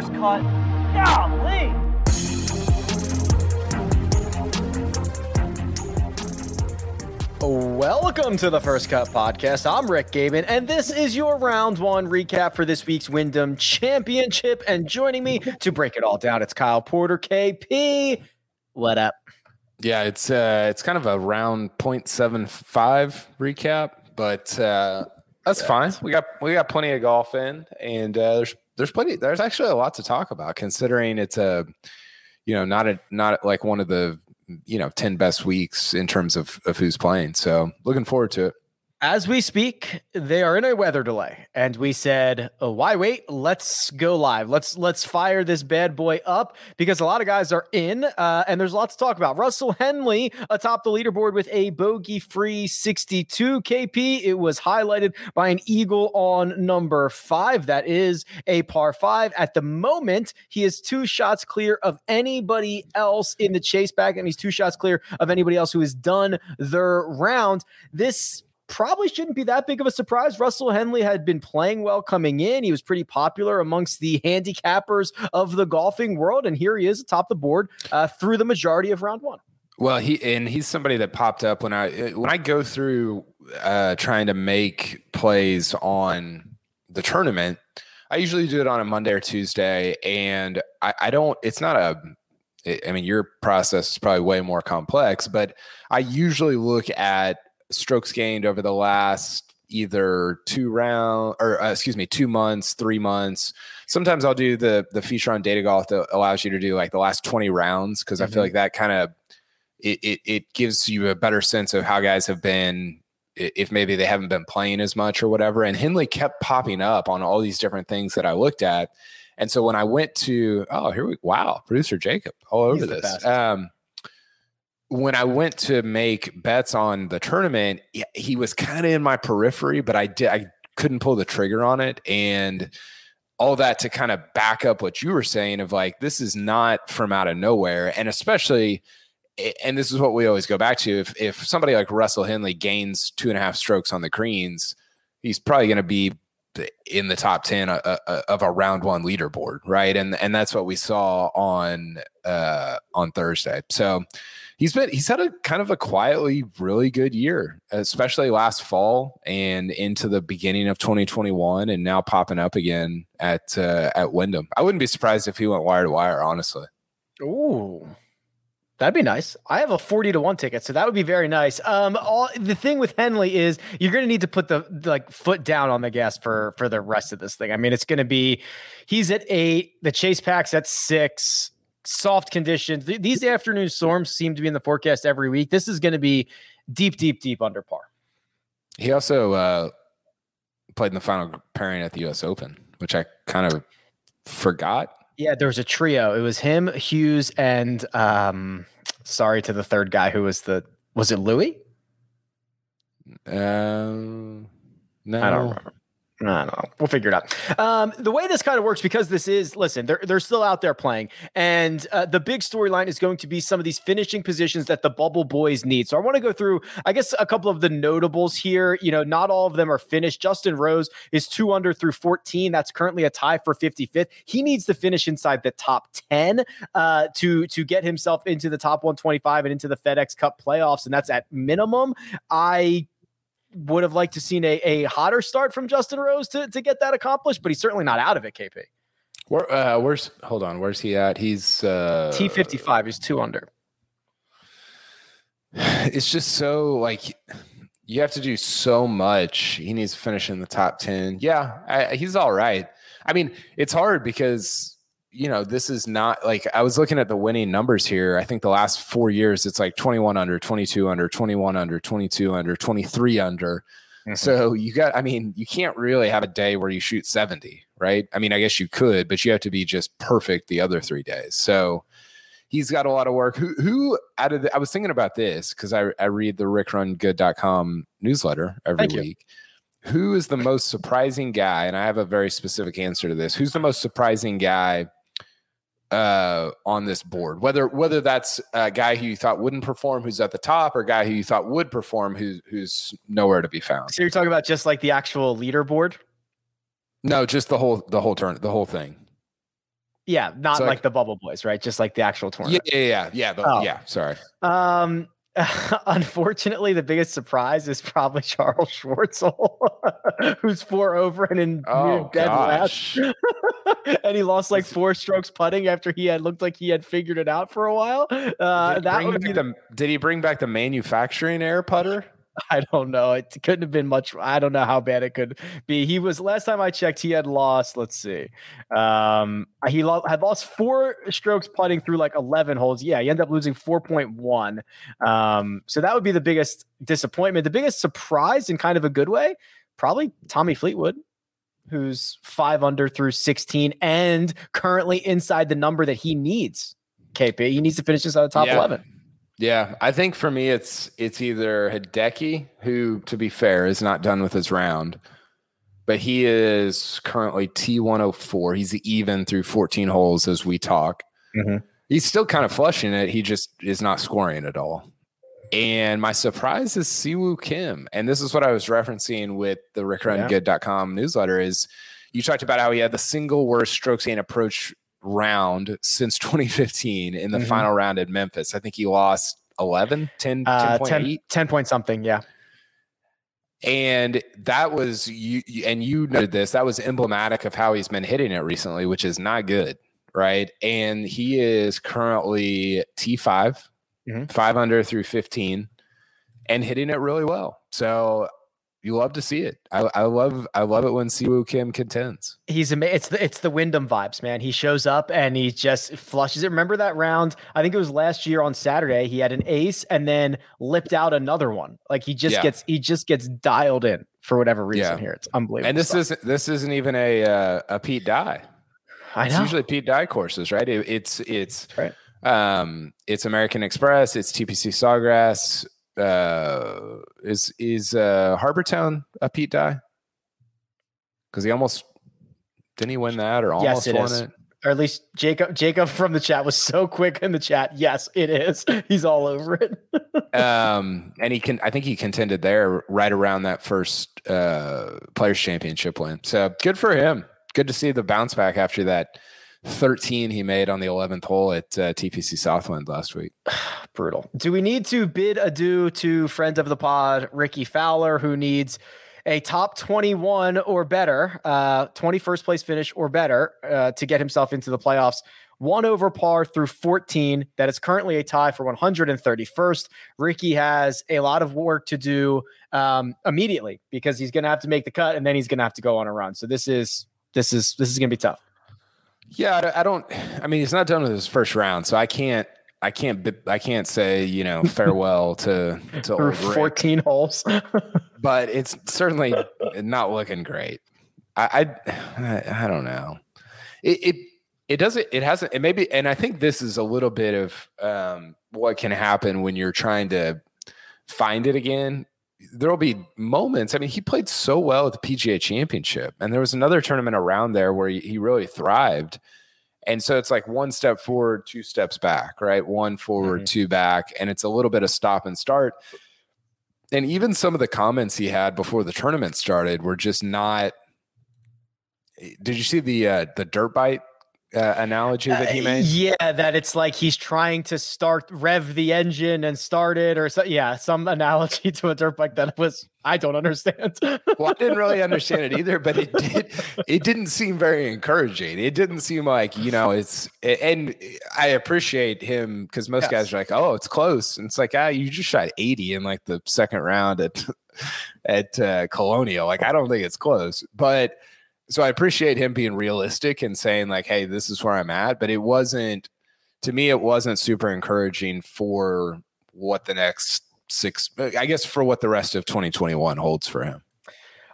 First cut. Golly. Welcome to the First Cut Podcast. I'm Rick Gehman, and this is your round one recap for this week's Wyndham Championship. And joining me to break it all down, it's Kyle Porter, KP. What up? Yeah, it's uh it's kind of a round 0.75 recap, but uh that's fine. We got we got plenty of golf in and uh there's there's plenty there's actually a lot to talk about considering it's a you know not a not like one of the you know 10 best weeks in terms of of who's playing. So, looking forward to it. As we speak, they are in a weather delay, and we said, oh, "Why wait? Let's go live. Let's let's fire this bad boy up because a lot of guys are in, uh, and there's lots to talk about." Russell Henley atop the leaderboard with a bogey-free 62 KP. It was highlighted by an eagle on number five. That is a par five. At the moment, he is two shots clear of anybody else in the chase back, and he's two shots clear of anybody else who has done their round. This probably shouldn't be that big of a surprise. Russell Henley had been playing well coming in. He was pretty popular amongst the handicappers of the golfing world. And here he is atop the board uh, through the majority of round one. Well, he and he's somebody that popped up when I when I go through uh, trying to make plays on the tournament. I usually do it on a Monday or Tuesday, and I, I don't. It's not a. I mean, your process is probably way more complex, but I usually look at strokes gained over the last either two round or uh, excuse me two months three months sometimes i'll do the the feature on data golf that allows you to do like the last 20 rounds because mm-hmm. i feel mm-hmm. like that kind of it, it, it gives you a better sense of how guys have been if maybe they haven't been playing as much or whatever and henley kept popping up on all these different things that i looked at and so when i went to oh here we wow producer jacob all over He's this um when I went to make bets on the tournament, he was kind of in my periphery, but I did I couldn't pull the trigger on it, and all that to kind of back up what you were saying of like this is not from out of nowhere, and especially. And this is what we always go back to. If if somebody like Russell Henley gains two and a half strokes on the greens, he's probably going to be in the top 10 uh, uh, of a round one leaderboard right and and that's what we saw on uh on thursday so he's been he's had a kind of a quietly really good year, especially last fall and into the beginning of 2021, and now popping up again at uh, at Wyndham. I wouldn't be surprised if he went wire to wire, honestly. Ooh. That'd be nice. I have a 40 to 1 ticket, so that would be very nice. Um all the thing with Henley is you're going to need to put the like foot down on the gas for for the rest of this thing. I mean, it's going to be he's at 8, the chase packs at 6, soft conditions. These afternoon storms seem to be in the forecast every week. This is going to be deep, deep, deep under par. He also uh, played in the final pairing at the U.S. Open, which I kind of forgot. Yeah, there was a trio. It was him, Hughes, and um, sorry to the third guy who was the was it Louis? Um, no, I don't remember. I don't know. We'll figure it out. Um, the way this kind of works, because this is, listen, they're, they're still out there playing. And uh, the big storyline is going to be some of these finishing positions that the bubble boys need. So I want to go through, I guess, a couple of the notables here. You know, not all of them are finished. Justin Rose is two under through 14. That's currently a tie for 55th. He needs to finish inside the top 10 uh, to, to get himself into the top 125 and into the FedEx Cup playoffs. And that's at minimum. I would have liked to seen a, a hotter start from Justin Rose to, to get that accomplished, but he's certainly not out of it, KP. Where uh where's hold on, where's he at? He's uh T fifty five, he's two under. It's just so like you have to do so much. He needs to finish in the top 10. Yeah, I, he's all right. I mean, it's hard because you know, this is not like I was looking at the winning numbers here. I think the last four years, it's like 21 under, 22 under, 21 under, 22 under, 23 under. Mhm. So you got, I mean, you can't really have a day where you shoot 70, right? I mean, I guess you could, but you have to be just perfect the other three days. So he's got a lot of work. Who, who out of the, I was thinking about this because I, I read the rickrungood.com newsletter every Thank you. week. Who is the most surprising guy? And I have a very specific answer to this. Who's the most surprising guy uh, on this board? Whether whether that's a guy who you thought wouldn't perform, who's at the top, or a guy who you thought would perform, who's who's nowhere to be found. So you're talking about just like the actual leaderboard? No, just the whole the whole turn, the whole thing. Yeah, not So, like, like- the bubble boys, right? Just like the actual Yeah, tournament. yeah, yeah, yeah. the- Oh. Yeah, sorry. Um, unfortunately, the biggest surprise is probably Charl Schwartzel, who's four over and in Oh dead last. and he lost like four strokes putting after he had looked like he had figured it out for a while. Uh, did, that would be back the, did he bring back the manufacturing air putter? I don't know. It couldn't have been much. I don't know how bad it could be. He was last time I checked. He had lost. Let's see. Um, he lo- had lost four strokes putting through like eleven holes. Yeah, he ended up losing four point one. Um, so that would be the biggest disappointment. The biggest surprise in kind of a good way, probably Tommy Fleetwood. Who's five under through 16 and currently inside the number that he needs. KP, he needs to finish this out of top Yeah. 11. Yeah, I think for me it's it's either Hideki, who to be fair is not done with his round, but he is currently T104. He's even through 14 holes as we talk. Mhm. He's still kind of flushing it. He just is not scoring at all. And my surprise is Siwoo Kim. And this is what I was referencing with the rickrungood.com newsletter is you talked about how he had the single worst strokes gain approach round since 2015 in the Mhm. final round at Memphis. I think he lost 11, 10, Uh, 10.8. 10, 10 point something. Yeah. And that was you, and you noted this. That was emblematic of how he's been hitting it recently, which is not good, right? And he is currently T 5 Mhm. five under through fifteen, and hitting it really well. So you love to see it. I, I love, I love it when Siwoo Kim contends. He's ama- it's the it's the Wyndham vibes, man. He shows up and he just flushes it. Remember that round? I think it was last year on Saturday. He had an ace and then lipped out another one. Like he just Yeah. gets he just gets dialed in for whatever reason Yeah. here. It's unbelievable. And this isn't, this isn't even a uh, a Pete Dye. I It's know. usually Pete Dye courses, right? It, it's it's Right. um it's American Express, it's TPC Sawgrass. Uh, is is uh Harbour Town a Pete Dye? Because he almost didn't he win that or Yes, almost it won is. it? or at least Jacob Jacob from the chat was so quick in the chat. Yes, it is. He's all over it. Um, and he can I think he contended there right around that first uh players championship win. So good for him. Good to see the bounce back after that 13 he made on the 11th hole at uh, TPC Southwind last week. Brutal. Do we need to bid adieu to friend of the pod, Rickie Fowler, who needs a top 21 or better, uh, 21st place finish or better uh, to get himself into the playoffs? One over par through 14. That is currently a tie for 131st. Ricky has a lot of work to do um, immediately because he's going to have to make the cut and then he's going to have to go on a run. So this is this is this is going to be tough. Yeah, I don't- I mean, he's not done with his first round, so I can't. I can't. I can't say you know farewell to to old Rick, 14 holes. but it's certainly not looking great. I I, I don't know. It, it it doesn't. It hasn't. It maybe, and I think this is a little bit of um, what can happen when you're trying to find it again. There'll be moments. I mean, he played so well at the PGA Championship, and there was another tournament around there where he, he really thrived. And so it's like one step forward, two steps back, right? One forward, Mhm. two back, and it's a little bit of stop and start. And even some of the comments he had before the tournament started were just not. Did you see the uh, the dirt bite uh, analogy that he Uh, made? Yeah, that it's like he's trying to start rev the engine and start it, or so. Yeah, some analogy to a dirt bike that was I don't understand. well, I didn't really understand it either, but it did. It didn't seem very encouraging. It didn't seem like you know it's. And I appreciate him because most Yes. guys are like, "Oh, it's close," and it's like, "Ah, you just shot eighty in like the second round at at uh, Colonial." Like, I don't think it's close, but so I appreciate him being realistic and saying like, "Hey, this is where I'm at," but it wasn't. To me, it wasn't super encouraging for what the next six. I guess for what the rest of 2021 holds for him.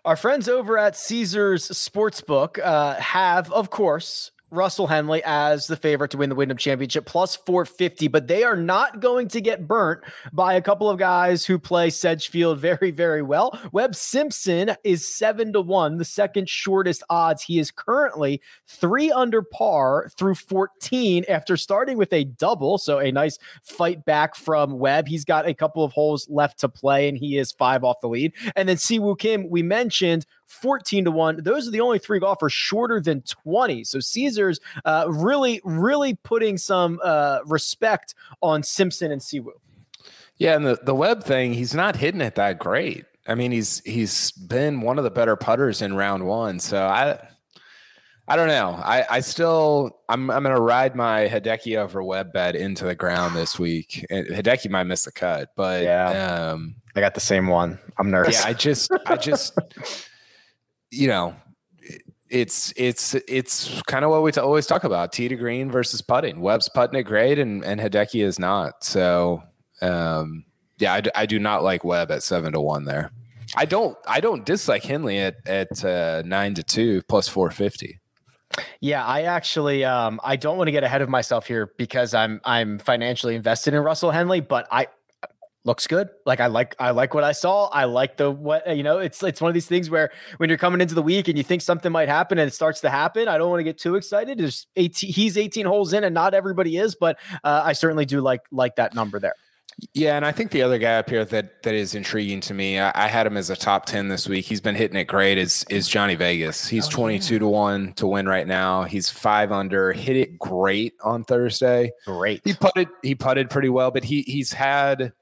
Our friends over at Caesars Sportsbook uh, have, of course, Russell Henley as the favorite to win the Wyndham Championship plus 450, but they are not going to get burnt by a couple of guys who play Sedgefield very, very well. Webb Simpson is seven to one, the second shortest odds. He is currently three under par through 14 after starting with a double. So a nice fight back from Webb. He's got a couple of holes left to play, and he is five off the lead. And then Siwoo Kim, we mentioned 14 to 1. Those are the only three golfers shorter than 20. So Caesars uh, really, really putting some uh, respect on Simpson and Siwoo. Yeah, and the, the Webb thing, he's not hitting it that great. I mean, he's he's been one of the better putters in round one. So I I don't know. I, I still I'm I'm gonna ride my Hideki over Webb bet into the ground this week. Hideki might miss the cut, but yeah, um, I got the same one. I'm nervous. Yeah, I just I just you know, it's it's it's kind of what we always talk about: tee to green versus putting. Webb's putting it great, and and Hideki is not. So, um, yeah, I, I do not like Webb at seven to one there. I don't I don't dislike Henley at at uh, nine to two plus four fifty. Yeah, I actually um, I don't want to get ahead of myself here because I'm I'm financially invested in Russell Henley, but I looks good. Like I like I like what I saw. I like the what you know. It's it's one of these things where when you're coming into the week and you think something might happen and it starts to happen, I don't want to get too excited. There's 18, he's 18 holes in and not everybody is, but uh, I certainly do like like that number there. Yeah, and I think the other guy up here that that is intriguing to me, I, I, had him as a top ten this week. He's been hitting it great. Is is Johnny Vegas? He's oh, twenty two yeah. to one to win right now. He's five under. Hit it great on Thursday. Great. He putted he putted pretty well, but he he's had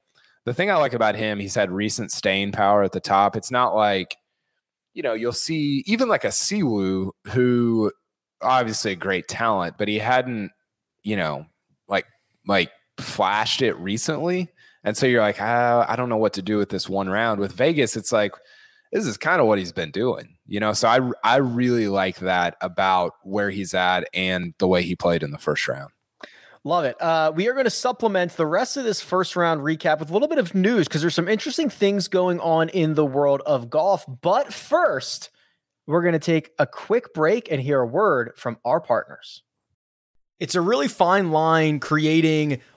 the thing I like about him, he's had recent staying power at the top. It's not like, you know, you'll see even like a Siwoo who obviously a great talent, but he hadn't, you know, like like flashed it recently. And so you're like, ah, I don't know what to do with this one round. With Vegas, it's like this is kind of what he's been doing, you know. So I I really like that about where he's at and the way he played in the first round. Love it. Uh, we are going to supplement the rest of this first round recap with a little bit of news because there's some interesting things going on in the world of golf. But first, we're going to take a quick break and hear a word from our partners. It's a really fine line creating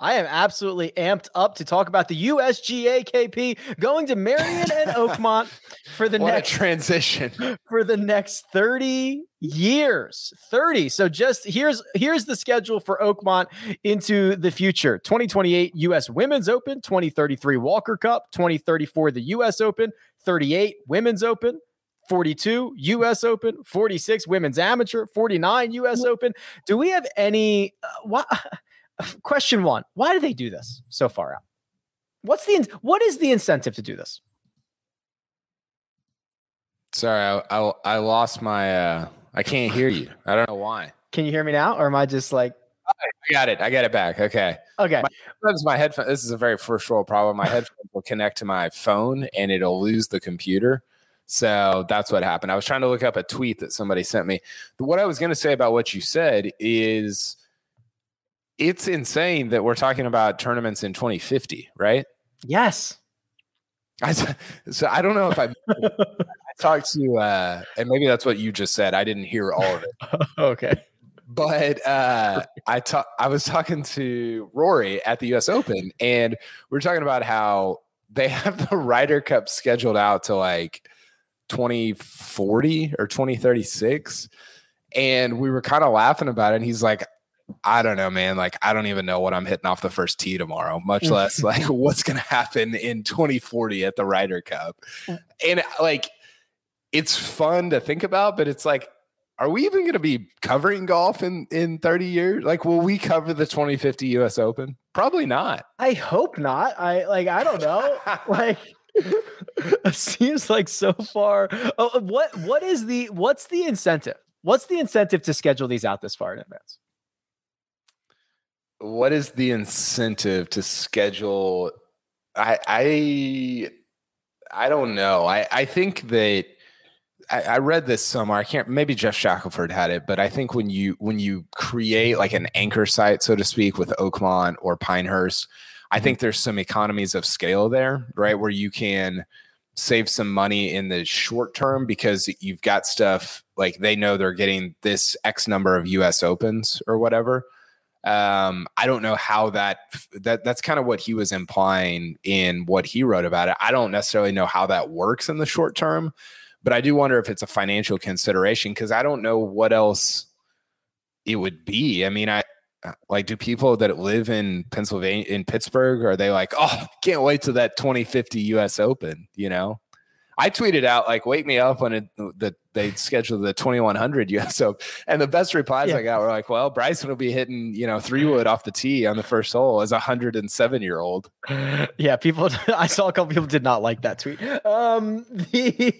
I am absolutely amped up to talk about the USGA KP going to Merion and Oakmont for the next transition for the next 30 years. 30. So just here's here's the schedule for Oakmont into the future. 2028 US Women's Open, 2033 Walker Cup, 2034 the US Open, 38 Women's Open, 42 US Open, 46 Women's Amateur, 49 US Open. Do we have any uh, what question one why do they do this so far out what's the what is the incentive to do this sorry i i, I lost my uh i can't hear you i don't know why can you hear me now or am i just like I got it. I got it back. Okay. Okay. My, my headphone. This is a very first world problem. My headphones will connect to my phone and it'll lose the computer. So that's what happened. I was trying to look up a tweet that somebody sent me. What I was going to say about what you said is it's insane that we're talking about tournaments in 2050, right? Yes. I, so I don't know if I, I talked to, uh, and maybe that's what you just said. I didn't hear all of it. okay. But uh, I ta- I was talking to Rory at the U.S. Open, and we are talking about how they have the Ryder Cup scheduled out to like 2040 or 2036. And we were kind of laughing about it. And he's like, I don't know, man. Like, I don't even know what I'm hitting off the first tee tomorrow, much mm. less like what's going to happen in 2040 at the Ryder Cup. And like, it's fun to think about, but it's like, are we even going to be covering golf in in 30 years? Like, will we cover the 2050 US Open? Probably not. I hope not. I like, I don't know. like, it seems like so far. Oh, what what is the what's the incentive? What's the incentive to schedule these out this far in advance? What is the incentive to schedule i i i don't know i i think that I, I read this somewhere. I can't. Maybe Geoff Shackelford had it, but I think when you when you create like an anchor site, so to speak, with Oakmont or Pinehurst, I mm-hmm. think there's some economies of scale there, right? Where you can save some money in the short term because you've got stuff like they know they're getting this X number of US Opens or whatever um i don't know how that that that's kind of what he was implying in what he wrote about it. I don't necessarily know how that works in the short term but i do wonder if it's a financial consideration because i don't know what else it would be. I mean i uh, like do people that live in pennsylvania in pittsburgh are they like oh can't wait to that 2050 us open you know I tweeted out like, "Wake me up when it, the they scheduled the 2100 US Open," and the best replies yeah. I got were like, "Well, Bryson will be hitting you know three wood off the tee on the first hole as a hundred and seven year old." Yeah, people. I saw a couple people did not like that tweet. Um, the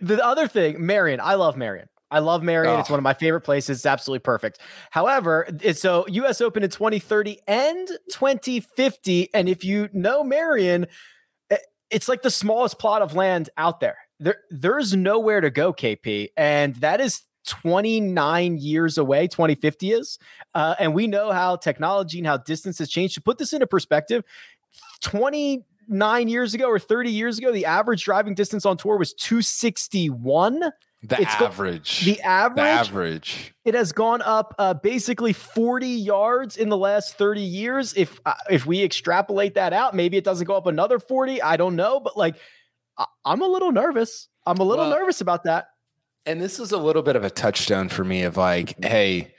the other thing, Merion. I love Merion. I love Merion. Oh. It's one of my favorite places. It's absolutely perfect. However, it's so US Open in 2030 and 2050. And if you know Merion, it's like the smallest plot of land out there. There, there's nowhere to go, KP, and that is 29 years away. 2050 is, uh, and we know how technology and how distance has changed. To put this into perspective, 29 years ago or 30 years ago, the average driving distance on tour was 261. The it's average. Go- the average. The average. It has gone up uh, basically 40 yards in the last 30 years. If uh, if we extrapolate that out, maybe it doesn't go up another 40. I don't know, but like I- am a little nervous. I'm a little well, nervous about that. And this is a little bit of a touchstone for me of like, mm-hmm. hey,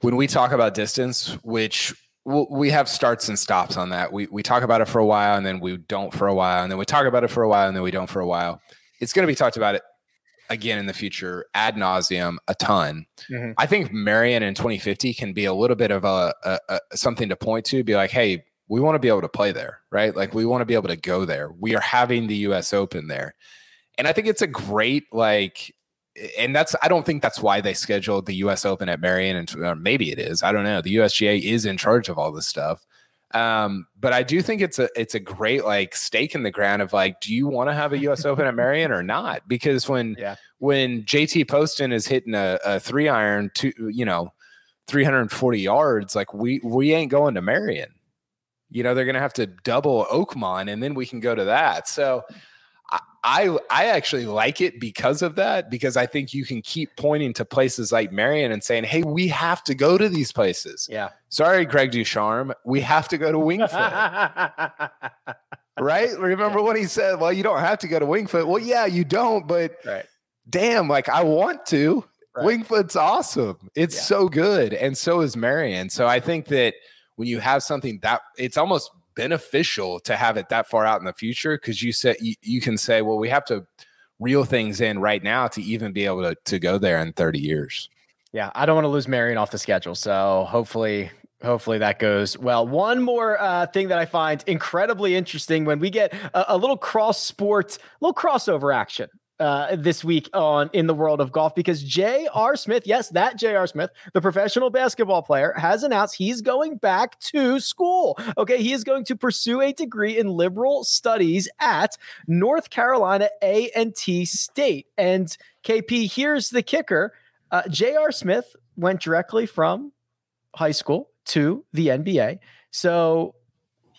when we talk about distance, which we have starts and stops on that. We we talk about it for a while and then we don't for a while and then we talk about it for a while and then we don't for a while. It's going to be talked about it again in the future ad nauseum a ton. Mm-hmm. I think Merion in 2050 can be a little bit of a, a, a, something to point to, be like, hey, we want to be able to play there, right? Like we want to be able to go there. We are having the U.S. Open there, and I think it's a great like. And that's I don't think that's why they scheduled the U.S. Open at Merion, and maybe it is. I don't know. The USGA is in charge of all this stuff, um, but I do think it's a it's a great like stake in the ground of like, do you want to have a U.S. Open at Merion or not? Because when yeah. when JT Poston is hitting a, a three iron to you know 340 yards, like we we ain't going to Merion. You know they're gonna have to double Oakmont, and then we can go to that. So I I actually like it because of that because I think you can keep pointing to places like Merion and saying, "Hey, we have to go to these places." Yeah. Sorry, Greg DuCharme, we have to go to Winged Foot. right? Remember yeah. when he said, "Well, you don't have to go to Winged Foot." Well, yeah, you don't, but right. damn, like I want to. Right. Winged Foot's awesome. It's yeah. so good, and so is Merion. So I think that when you have something that it's almost beneficial to have it that far out in the future because you said you, you can say, well, we have to reel things in right now to even be able to, to go there in 30 years. Yeah, I don't want to lose Merion off the schedule. So hopefully, hopefully that goes well. One more uh, thing that I find incredibly interesting when we get a, a little cross sport, little crossover action uh, this week on in the world of golf because J.R. Smith, yes, that J.R. Smith, the professional basketball player, has announced he's going back to school. Okay, he is going to pursue a degree in liberal studies at North Carolina A and T State. And KP, here's the kicker: uh, J.R. Smith went directly from high school to the NBA. So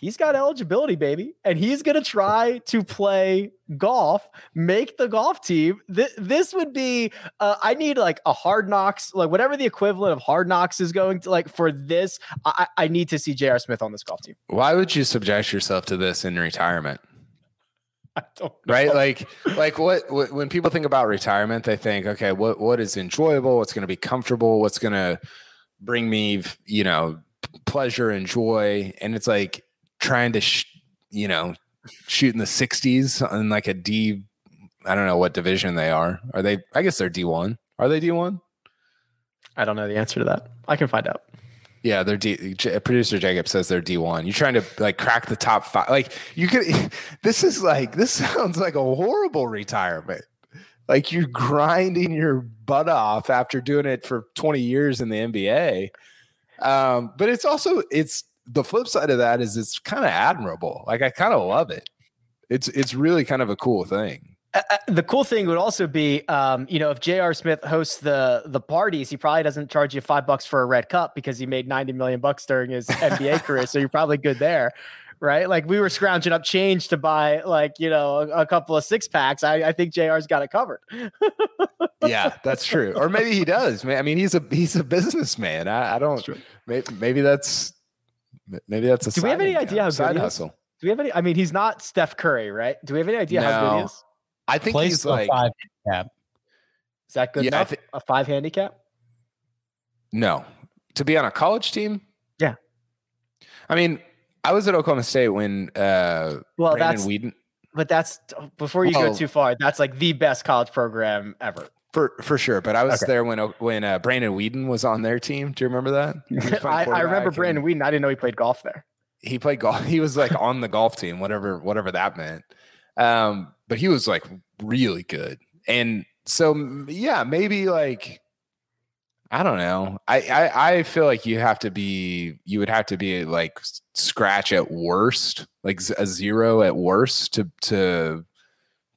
he's got eligibility, baby, and he's going to try to play golf, make the golf team. Th- this would be, uh, I need like a hard knocks, like whatever the equivalent of hard knocks is going to like for this. I, I need to see J.R. Smith on this golf team. Why would you subject yourself to this in retirement? I don't know. Right? Like, like what, what when people think about retirement, they think, okay, what what is enjoyable? What's going to be comfortable? What's going to bring me, you know, pleasure and joy? And it's like trying to, sh- you know, shoot in the 60s in like a D. I don't know what division they are. Are they? I guess they're D1. Are they D1? I don't know the answer to that. I can find out. Yeah, they're D. J- Producer Jacob says they're D one. You're trying to like crack the top five. Like you could. This is like this sounds like a horrible retirement. Like you're grinding your butt off after doing it for 20 years in the NBA. Um, but it's also it's the flip side of that is it's kind of admirable. Like I kind of love it. It's it's really kind of a cool thing. Uh, the cool thing would also be, um, you know, if J.R. Smith hosts the the parties, he probably doesn't charge you five bucks for a red cup because he made ninety million bucks during his NBA career. So you're probably good there, right? Like we were scrounging up change to buy, like you know, a, a couple of six packs. I, I think J.R.'s got it covered. yeah, that's true. Or maybe he does. I mean, he's a he's a businessman. I, I don't. Maybe, maybe that's maybe that's a. Do we have any idea how good side he is? hustle? Do we have any? I mean, he's not Steph Curry, right? Do we have any idea how good he No. is? I think Plays he's a like five cap. Is that good Yeah, enough? thi- a five handicap? no to be on a college team. Yeah. I mean, I was at Oklahoma State when uh, Well, Brandon that's Weeden but that's before you Well- go too far. That's like the best college program ever. For for sure. But I was Okay. there when when uh, Brandon Weeden was on their team. Do you remember that? He was playing I, I remember quarterback Brandon and Weeden. I didn't know he played golf there. He played golf. He was like on the golf team, whatever whatever that meant. Um, but he was like really good, and so yeah, maybe like. I don't know. I, I I feel like you have to be you would have to be like scratch at worst, like a zero at worst to to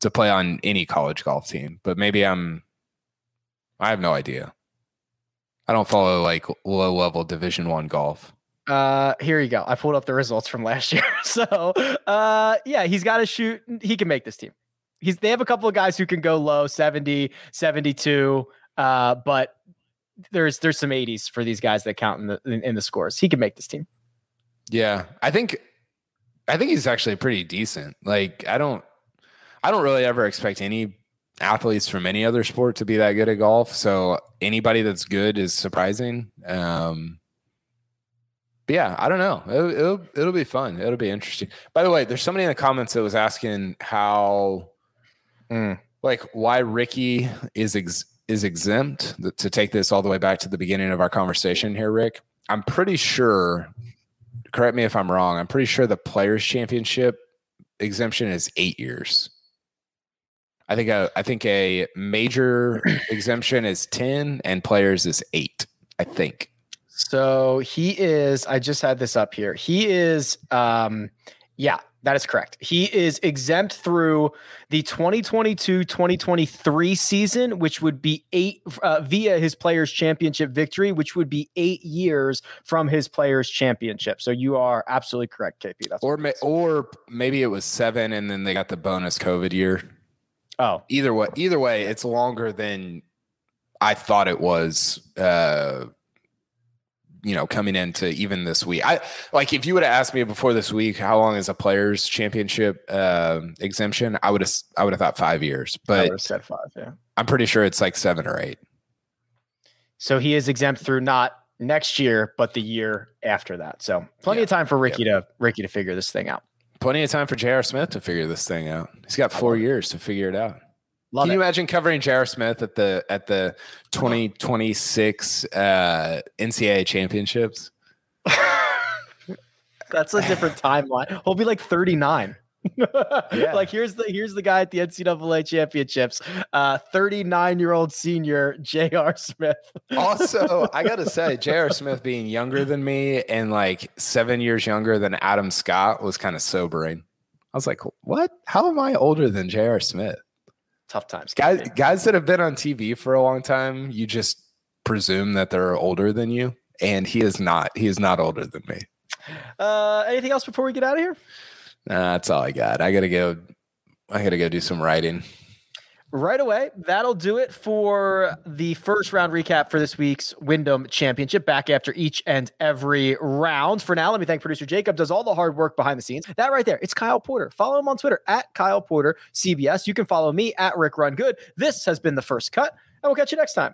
to play on any college golf team. But maybe I'm I have no idea. I don't follow like low level division 1 golf. Uh, here you go. I pulled up the results from last year. So, uh, yeah, he's got to shoot. He can make this team. He's they have a couple of guys who can go low 70, 72. Uh, but there's there's some 80s for these guys that count in the in, in the scores. He can make this team. Yeah, I think I think he's actually pretty decent. Like I don't I don't really ever expect any athletes from any other sport to be that good at golf. So anybody that's good is surprising. Um but yeah, I don't know. It'll, it'll it'll be fun. It'll be interesting. By the way, there's somebody in the comments that was asking how Mm. like why Rickie is ex- is exempt to take this all the way back to the beginning of our conversation here, Rick. I'm pretty sure. Correct me if I'm wrong. I'm pretty sure the Players Championship exemption is eight years. I think a I think a major exemption is ten, and Players is eight. I think. So he is, I just had this up here. He is, um, yeah, that is correct. He is exempt through the 2022 2023 season, which would be eight uh, via his players' championship victory, which would be eight years from his players' championship. So you are absolutely correct, KP. That's Or ma- or maybe it was seven, and then they got the bonus COVID year. Oh, either way either way it's longer than i thought it was uh you know coming into even this week i like if you would have asked me before this week how long is a players championship um exemption i would have i would have thought five years I but would have said five. Yeah. i'm pretty sure it's like seven or eight So he is exempt through not next year, but the year after that. So plenty of time for Rickie to Rickie to figure this thing out. Plenty of time for J.R. Smith to figure this thing out he's got four years to figure it out Love Can it. you imagine covering J.R. Smith at the at the 2026 uh, NCAA championships? That's a different timeline. He'll be like 39. Like here's the here's the guy at the NCAA championships, uh, 39 year old senior J.R. Smith. also, I gotta say, J.R. Smith being younger than me and like seven years younger than Adam Scott was kind of sobering. I was like, "What? How am I older than J.R. Smith?" Tough times, Guys, guys that have been on TV for a long time, you just presume that they're older than you, and he is not. He is not older than me. Uh, anything else before we get out of here? That's all I got. I gotta go. I gotta go do some writing. Right away. That'll do it for the first round recap for this week's Wyndham Championship. Back after each and every round. For now, let me thank producer Jacob. Does all the hard work behind the scenes. That right there. It's Kyle Porter. Follow him on Twitter at Kyle Porter CBS. You can follow me at Rick Run Good. This has been the first cut, and we'll catch you next time.